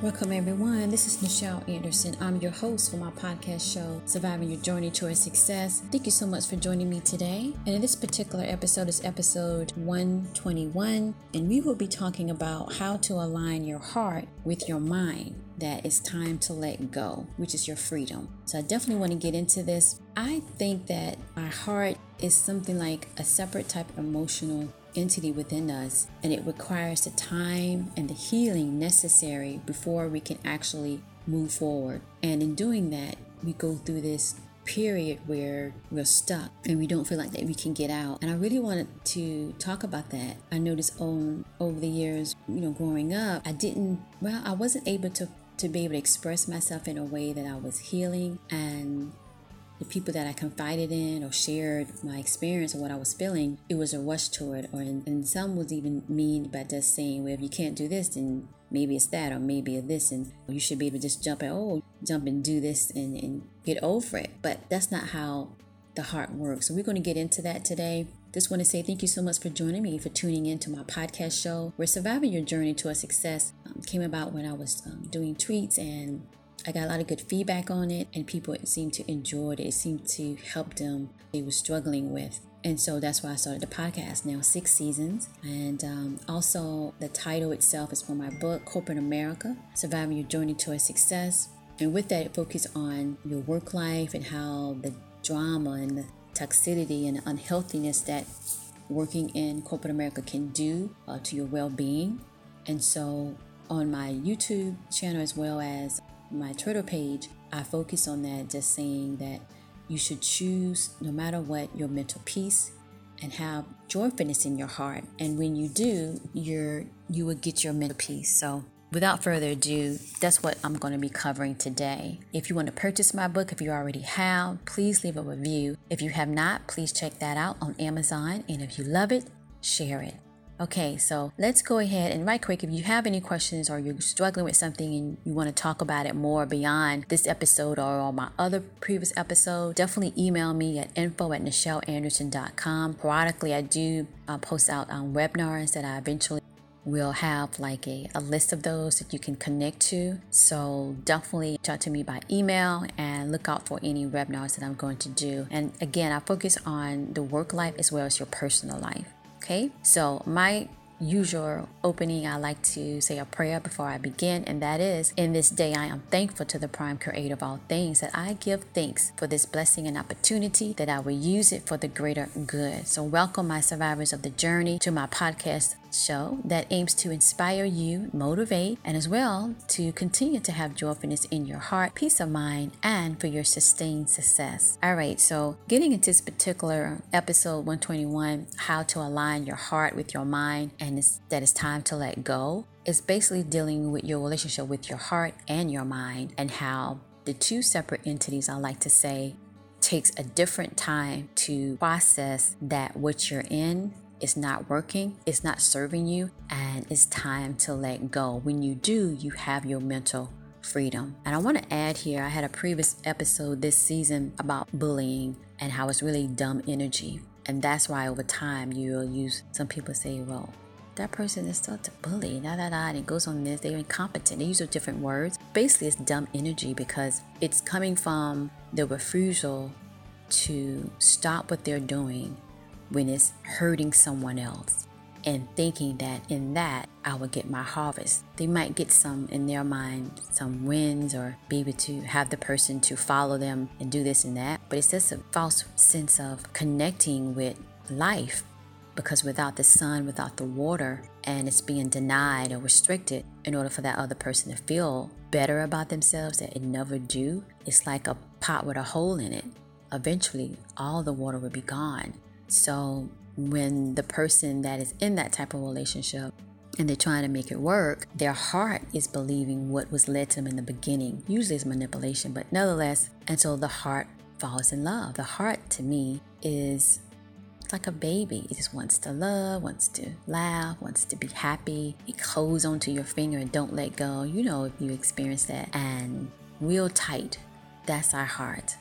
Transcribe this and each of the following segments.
Welcome, everyone. This is Nichel Anderson. I'm your host for my podcast show, Surviving Your Journey Towards Success. Thank you so much for joining me today. And in this particular episode is episode 121, and we will be talking about how to align your heart with your mind. That it's time to let go, which is your freedom. So, I definitely want to get into this. I think that our heart is something like a separate type of emotional entity within us, and it requires the time and the healing necessary before we can actually move forward. And in doing that, we go through this period where we're stuck and we don't feel like that we can get out. And I really wanted to talk about that. I noticed on over the years, you know, growing up, I didn't well, I wasn't able to to be able to express myself in a way that I was healing and the people that I confided in or shared my experience or what I was feeling, it was a rush to it. Or and some was even mean by just saying, well, if you can't do this, then maybe it's that, or maybe it's this, and you should be able to just jump and oh, jump and do this and, and get over it. But that's not how the heart works. So we're going to get into that today. Just want to say thank you so much for joining me, for tuning in to my podcast show, where surviving your journey to a success um, came about when I was um, doing tweets and I got a lot of good feedback on it, and people seemed to enjoy it. It seemed to help them they were struggling with. And so that's why I started the podcast now, six seasons. And um, also, the title itself is from my book, Corporate America Surviving Your Journey Towards Success. And with that, it focuses on your work life and how the drama and the toxicity and the unhealthiness that working in corporate America can do uh, to your well being. And so, on my YouTube channel, as well as my Twitter page, I focus on that, just saying that you should choose, no matter what, your mental peace and have joyfulness in your heart. And when you do, you're you will get your mental peace. So without further ado, that's what I'm going to be covering today. If you want to purchase my book, if you already have, please leave a review. If you have not, please check that out on Amazon. And if you love it, share it. Okay, so let's go ahead and right quick. If you have any questions or you're struggling with something and you want to talk about it more beyond this episode or on my other previous episode, definitely email me at info at nichelanderson.com. Periodically, I do uh, post out on webinars that I eventually will have like a, a list of those that you can connect to. So definitely talk to me by email and look out for any webinars that I'm going to do. And again, I focus on the work life as well as your personal life. Okay, so my usual opening, I like to say a prayer before I begin, and that is In this day, I am thankful to the prime creator of all things that I give thanks for this blessing and opportunity that I will use it for the greater good. So, welcome, my survivors of the journey, to my podcast show that aims to inspire you, motivate, and as well to continue to have joyfulness in your heart, peace of mind, and for your sustained success. All right, so getting into this particular episode 121, how to align your heart with your mind, and it's, that it's time to let go, is basically dealing with your relationship with your heart and your mind, and how the two separate entities, I like to say, takes a different time to process that what you're in it's not working, it's not serving you, and it's time to let go. When you do, you have your mental freedom. And I want to add here I had a previous episode this season about bullying and how it's really dumb energy. And that's why over time you'll use some people say, well, that person is still to bully, da da da, and it goes on this, they're incompetent. They use different words. Basically, it's dumb energy because it's coming from the refusal to stop what they're doing when it's hurting someone else and thinking that in that I will get my harvest. They might get some in their mind, some wins, or be able to have the person to follow them and do this and that. But it's just a false sense of connecting with life because without the sun, without the water, and it's being denied or restricted in order for that other person to feel better about themselves that it never do, it's like a pot with a hole in it. Eventually, all the water will be gone so when the person that is in that type of relationship and they're trying to make it work, their heart is believing what was led to them in the beginning. Usually it's manipulation, but nonetheless, and so the heart falls in love. The heart to me is like a baby. It just wants to love, wants to laugh, wants to be happy. It holds onto your finger and don't let go. You know if you experience that. And real tight. That's our heart.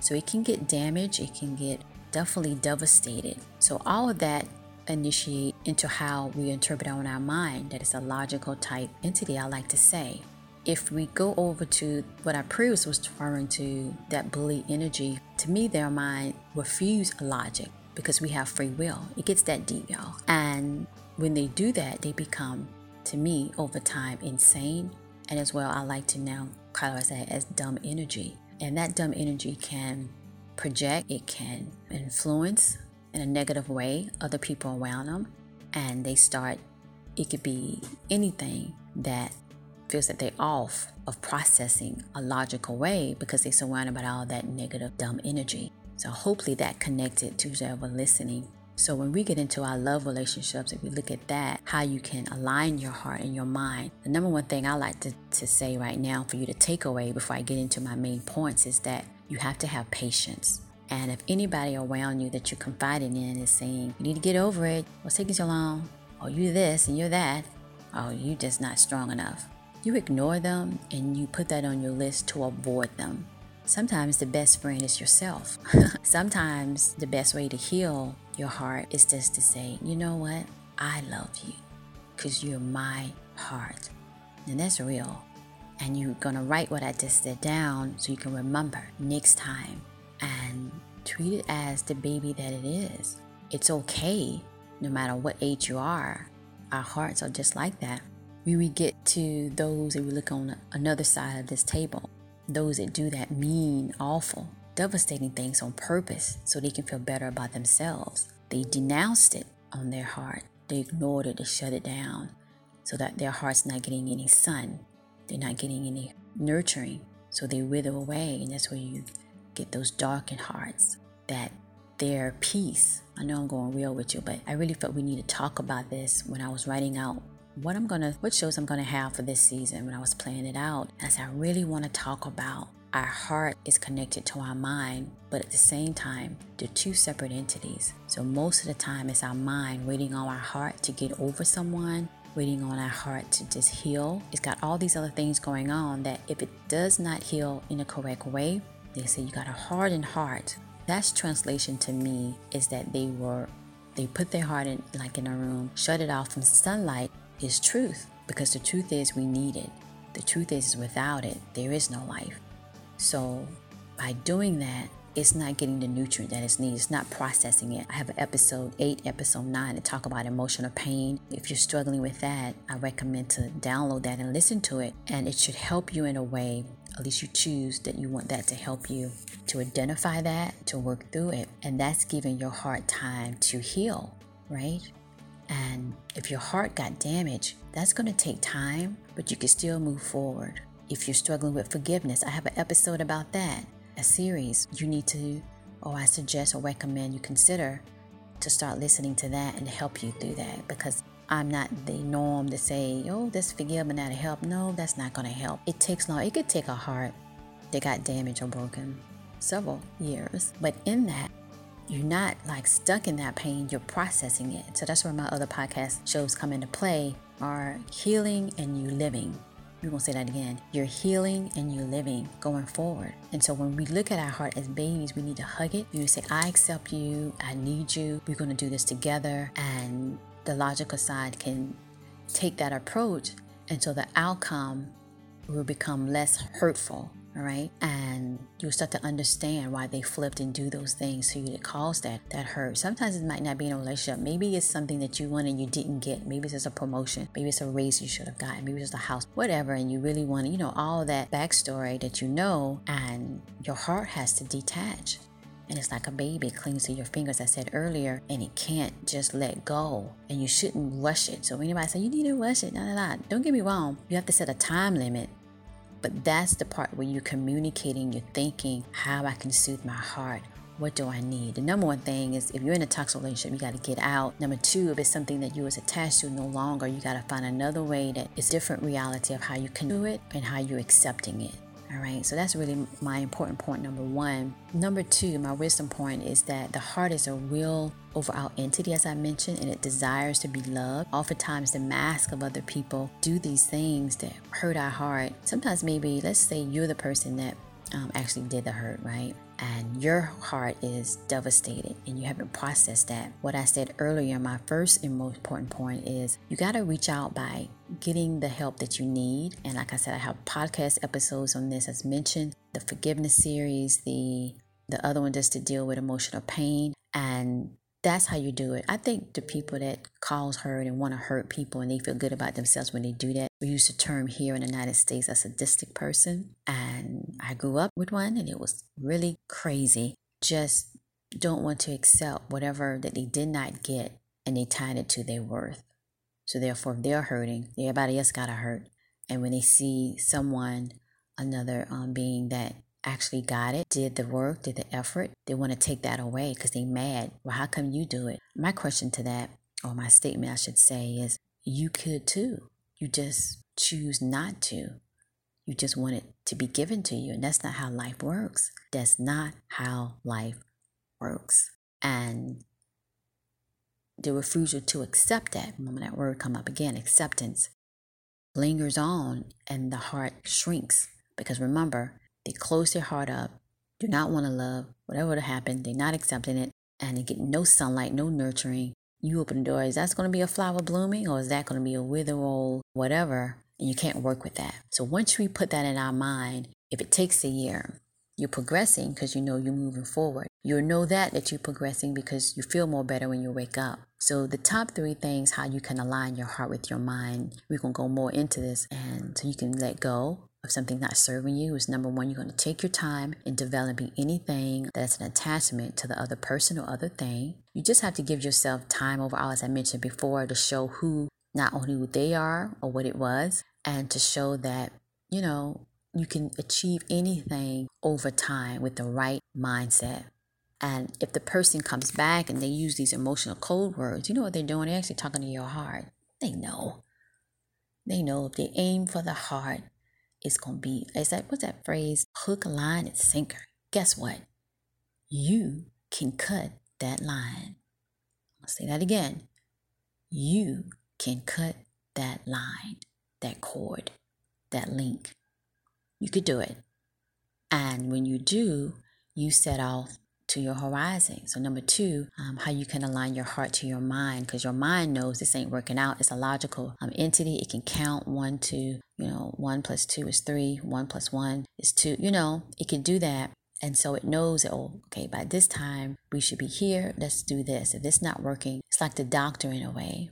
So it can get damaged, it can get definitely devastated. So all of that initiate into how we interpret on our mind that is a logical type entity I like to say. if we go over to what I previously was referring to, that bully energy, to me, their mind refuse logic because we have free will. It gets that deep, y'all. And when they do that, they become, to me, over time, insane. And as well, I like to now categorize that as dumb energy. And that dumb energy can project, it can influence in a negative way other people around them. And they start, it could be anything that feels that they're off of processing a logical way because they're surrounded by all that negative, dumb energy. So hopefully that connected to whoever listening. So when we get into our love relationships, if we look at that, how you can align your heart and your mind, the number one thing I like to, to say right now for you to take away before I get into my main points is that you have to have patience. And if anybody around you that you're confiding in is saying, you need to get over it, what's taking so long? Oh, you this and you're that. Oh, you just not strong enough. You ignore them and you put that on your list to avoid them. Sometimes the best friend is yourself. Sometimes the best way to heal your heart is just to say, you know what? I love you because you're my heart. And that's real. And you're to write what I just said down so you can remember next time and treat it as the baby that it is. It's okay no matter what age you are. Our hearts are just like that when we get to those that we look on another side of this table, those that do that mean, awful, devastating things on purpose so they can feel better about themselves. They denounced it on their heart. They ignored it, they shut it down so that their heart's not getting any sun. They're not getting any nurturing. So they wither away, and that's where you get those darkened hearts that their peace. I know I'm going real with you, but I really felt we need to talk about this when I was writing out what I'm gonna, what shows I'm gonna have for this season when I was playing it out. As I really want to talk about our heart is connected to our mind, but at the same time, they're two separate entities. So most of the time, it's our mind waiting on our heart to get over someone, waiting on our heart to just heal. It's got all these other things going on that if it does not heal in a correct way, they say you got a hardened heart. That's translation to me is that they were they put their heart in like in a room, shut it off from sunlight, is truth because the truth is we need it. The truth is without it, there is no life. So by doing that, it's not getting the nutrient that it's needed. It's not processing it. I have an episode eight, episode nine to talk about emotional pain. If you're struggling with that, I recommend to download that and listen to it. And it should help you in a way, at least you choose that you want that to help you to identify that, to work through it. And that's giving your heart time to heal, right? And if your heart got damaged, that's going to take time, but you can still move forward. If you're struggling with forgiveness, I have an episode about that, a series. You need to, or I suggest or recommend you consider to start listening to that and help you through that because I'm not the norm to say, oh, this forgive and that'll help. No, that's not going to help. It takes long. It could take a heart that got damaged or broken several years. But in that, you're not like stuck in that pain, you're processing it. So that's where my other podcast shows come into play are healing and you living. We're gonna say that again. You're healing and you're living going forward. And so when we look at our heart as babies, we need to hug it. You say, I accept you, I need you, we're gonna do this together. And the logical side can take that approach. And so the outcome will become less hurtful all right? And you'll start to understand why they flipped and do those things to you that caused that that hurt. Sometimes it might not be in a relationship. Maybe it's something that you want and you didn't get. Maybe it's just a promotion. Maybe it's a raise you should have gotten. Maybe it's a house whatever. And you really want you know all that backstory that you know and your heart has to detach. And it's like a baby clings to your fingers, I said earlier, and it can't just let go. And you shouldn't rush it. So anybody say you need to rush it, nah, nah, nah. Don't get me wrong. You have to set a time limit but that's the part where you're communicating, you're thinking how I can soothe my heart. What do I need? The number one thing is if you're in a toxic relationship, you got to get out. Number two, if it's something that you was attached to no longer, you got to find another way that is different reality of how you can do it and how you're accepting it. All right, so that's really my important point number one. Number two, my wisdom point is that the heart is a real overall entity, as I mentioned, and it desires to be loved. Oftentimes, the mask of other people do these things that hurt our heart. Sometimes, maybe, let's say you're the person that um, actually did the hurt, right? And your heart is devastated and you haven't processed that. What I said earlier, my first and most important point is you got to reach out by getting the help that you need. And like I said, I have podcast episodes on this as mentioned, the forgiveness series, the the other one just to deal with emotional pain and that's how you do it. I think the people that cause hurt and want to hurt people and they feel good about themselves when they do that. We use the term here in the United States a sadistic person. And I grew up with one and it was really crazy. Just don't want to accept whatever that they did not get and they tied it to their worth. So therefore, they're hurting, everybody else gotta hurt. And when they see someone, another um, being that actually got it, did the work, did the effort, they want to take that away because they mad. Well, how come you do it? My question to that, or my statement I should say, is you could too. You just choose not to. You just want it to be given to you. And that's not how life works. That's not how life works. And the refusal to accept that, when that word come up again, acceptance, lingers on and the heart shrinks. Because remember, they close their heart up, do not want to love, whatever would happen, they're not accepting it, and they get no sunlight, no nurturing. You open the door, is that going to be a flower blooming or is that going to be a wither old whatever? And you can't work with that. So once we put that in our mind, if it takes a year, you're progressing because you know you're moving forward. You'll know that that you're progressing because you feel more better when you wake up. So the top three things how you can align your heart with your mind. We're gonna go more into this and so you can let go of something not serving you is number one, you're going to take your time in developing anything that's an attachment to the other person or other thing. You just have to give yourself time overall, as I mentioned before, to show who, not only who they are or what it was, and to show that, you know, you can achieve anything over time with the right mindset. And if the person comes back and they use these emotional code words, you know what they're doing? They're actually talking to your heart. They know. They know if they aim for the heart, it's going to be, is that, what's that phrase? Hook, line, and sinker. Guess what? You can cut that line. I'll say that again. You can cut that line, that cord, that link. You could do it. And when you do, you set off to your horizon. So, number two, um, how you can align your heart to your mind because your mind knows this ain't working out. It's a logical um, entity. It can count one, two, you know, one plus two is three, one plus one is two, you know, it can do that. And so it knows that, oh, okay, by this time we should be here. Let's do this. If it's not working, it's like the doctor in a way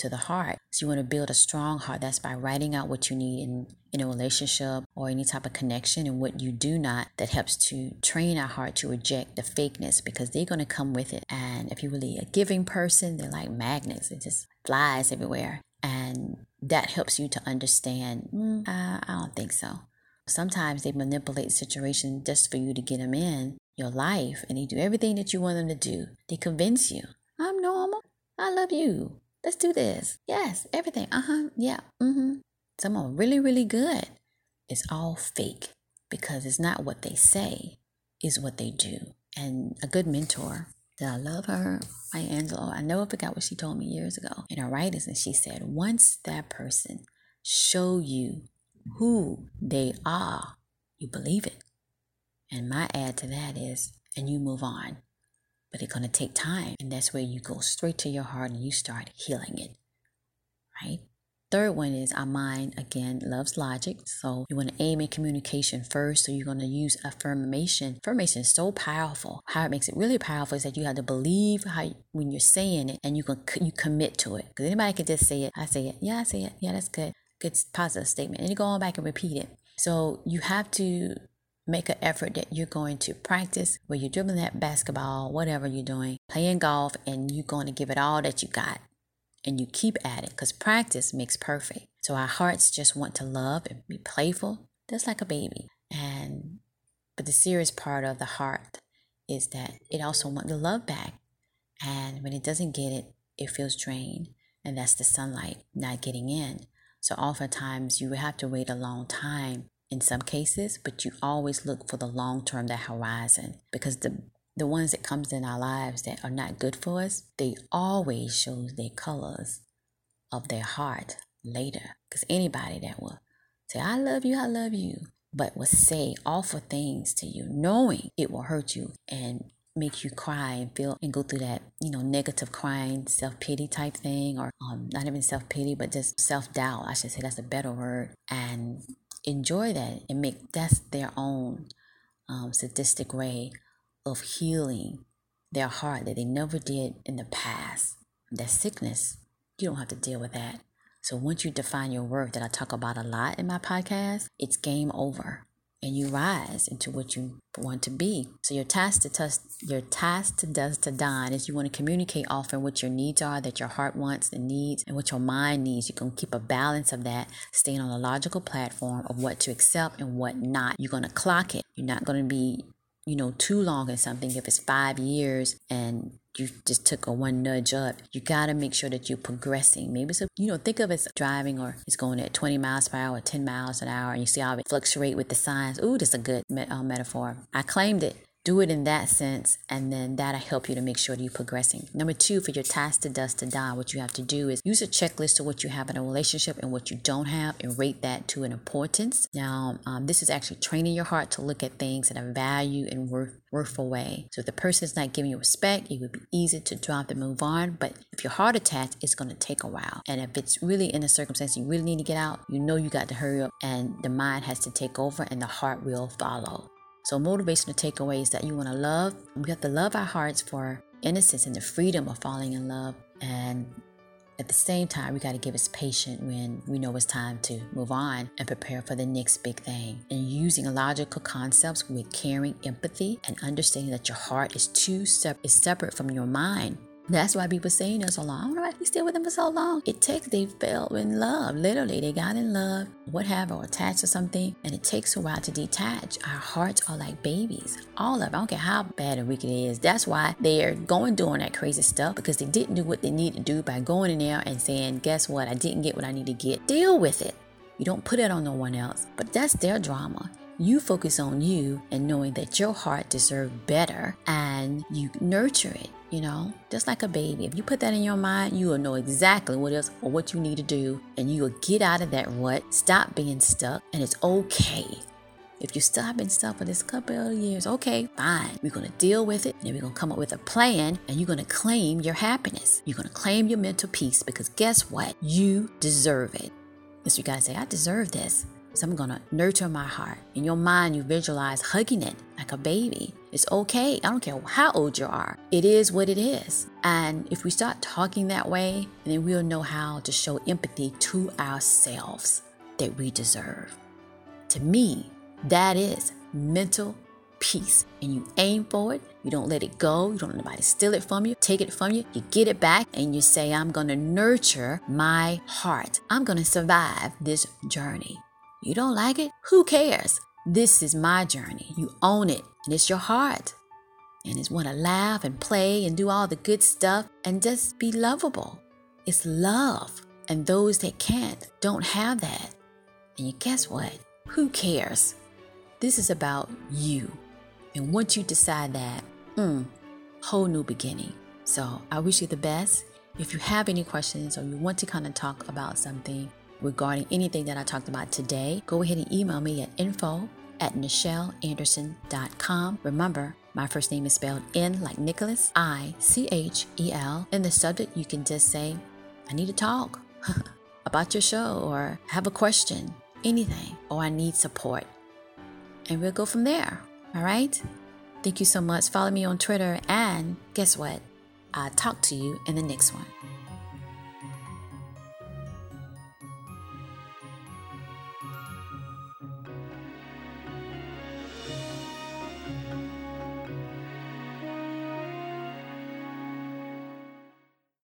to the heart. So you want to build a strong heart. That's by writing out what you need in, in a relationship or any type of connection and what you do not. That helps to train our heart to reject the fakeness because they're going to come with it. And if you're really a giving person, they're like magnets. It just flies everywhere. And that helps you to understand, mm, I, I don't think so. Sometimes they manipulate the situation just for you to get them in your life and they do everything that you want them to do. They convince you, I'm normal. I love you. Let's do this. Yes, everything. Uh huh. Yeah. Mm hmm. Some are really, really good. It's all fake because it's not what they say, is what they do. And a good mentor that I love her, Maya Angelou. I never forgot what she told me years ago in her writings, and she said, once that person show you who they are, you believe it. And my add to that is, and you move on but it's going to take time. And that's where you go straight to your heart and you start healing it, right? Third one is our mind, again, loves logic. So you want to aim at communication first. So you're going to use affirmation. Affirmation is so powerful. How it makes it really powerful is that you have to believe how you, when you're saying it and you can you commit to it. Because anybody can just say it. I say it. Yeah, I say it. Yeah, that's good. Good positive statement. And you go on back and repeat it. So you have to make an effort that you're going to practice where you're dribbling that basketball, whatever you're doing, playing golf, and you're going to give it all that you got. And you keep at it because practice makes perfect. So our hearts just want to love and be playful, just like a baby. And but the serious part of the heart is that it also wants the love back. And when it doesn't get it, it feels drained. And that's the sunlight not getting in. So oftentimes you have to wait a long time in some cases, but you always look for the long term, that horizon, because the the ones that comes in our lives that are not good for us, they always shows their colors of their heart later. Because anybody that will say, I love you, I love you, but will say awful things to you, knowing it will hurt you and make you cry and feel and go through that, you know, negative crying, self pity type thing, or um, not even self pity, but just self doubt. I should say that's a better word. And enjoy that and make that's their own um, sadistic way of healing their heart that they never did in the past. That sickness, you don't have to deal with that. So once you define your worth, that I talk about a lot in my podcast, it's game over and you rise into what you want to be. So your task to test, your task to does to dine is you want to communicate often what your needs are, that your heart wants and needs, and what your mind needs. You can keep a balance of that, staying on a logical platform of what to accept and what not. You're gonna clock it. You're not gonna be, you know, too long in something. If it's five years and you just took a one nudge up. You got to make sure that you're progressing. Maybe so, you know, think of it as driving or it's going at 20 miles per hour, 10 miles an hour, and you see how it fluctuate with the signs. Ooh, that's a good uh, metaphor. I claimed it do it in that sense and then that'll help you to make sure that you're progressing. Number two for your task to dust to die what you have to do is use a checklist of what you have in a relationship and what you don't have and rate that to an importance. Now um, this is actually training your heart to look at things in a value and worth worthful way. So if the person is not giving you respect it would be easy to drop and move on but if your heart attached it's going to take a while. And if it's really in a circumstance you really need to get out you know you got to hurry up and the mind has to take over and the heart will follow so, motivational takeaway is that you want to love. We have to love our hearts for innocence and the freedom of falling in love. And at the same time, we got to give us patience when we know it's time to move on and prepare for the next big thing. And using logical concepts with caring, empathy, and understanding that your heart is too is separate from your mind that's why people staying there so long. Why he stayed with them for so long. It takes they fell in love. Literally, they got in love, whatever, or attached to something, and it takes a while to detach. Our hearts are like babies. All of it. I don't care how bad and wicked it is. That's why they're going doing that crazy stuff because they didn't do what they need to do by going in there and saying, guess what? I didn't get what I need to get. Deal with it. You don't put it on no one else. But that's their drama. You focus on you and knowing that your heart deserves better and you nurture it you know, just like a baby. If you put that in your mind, you will know exactly what else or what you need to do, and you will get out of that rut, stop being stuck, and it's okay. If you stop being stuck for this couple of years, okay, fine. We're gonna deal with it, and then we're gonna come up with a plan, and you're gonna claim your happiness. You're gonna claim your mental peace because guess what? You deserve it. So you gotta say, I deserve this. So I'm gonna nurture my heart. In your mind, you visualize hugging it like a baby. It's okay. I don't care how old you are. It is what it is. And if we start talking that way, then we'll know how to show empathy to ourselves that we deserve. To me, that is mental peace. And you aim for it. You don't let it go. You don't let anybody steal it from you, take it from you. You get it back and you say, I'm going to nurture my heart. I'm going to survive this journey. You don't like it? Who cares? This is my journey. You own it, and it's your heart. And it's want to laugh and play and do all the good stuff and just be lovable. It's love. And those that can't don't have that. And you guess what? Who cares? This is about you. And once you decide that, mm, whole new beginning. So I wish you the best. If you have any questions or you want to kind of talk about something, regarding anything that I talked about today, go ahead and email me at info at nichelanderson.com. Remember, my first name is spelled N like Nicholas, I C H E L. In the subject, you can just say, I need to talk about your show or have a question, anything, or I need support. And we'll go from there. All right? Thank you so much. Follow me on Twitter, and guess what? I'll talk to you in the next one.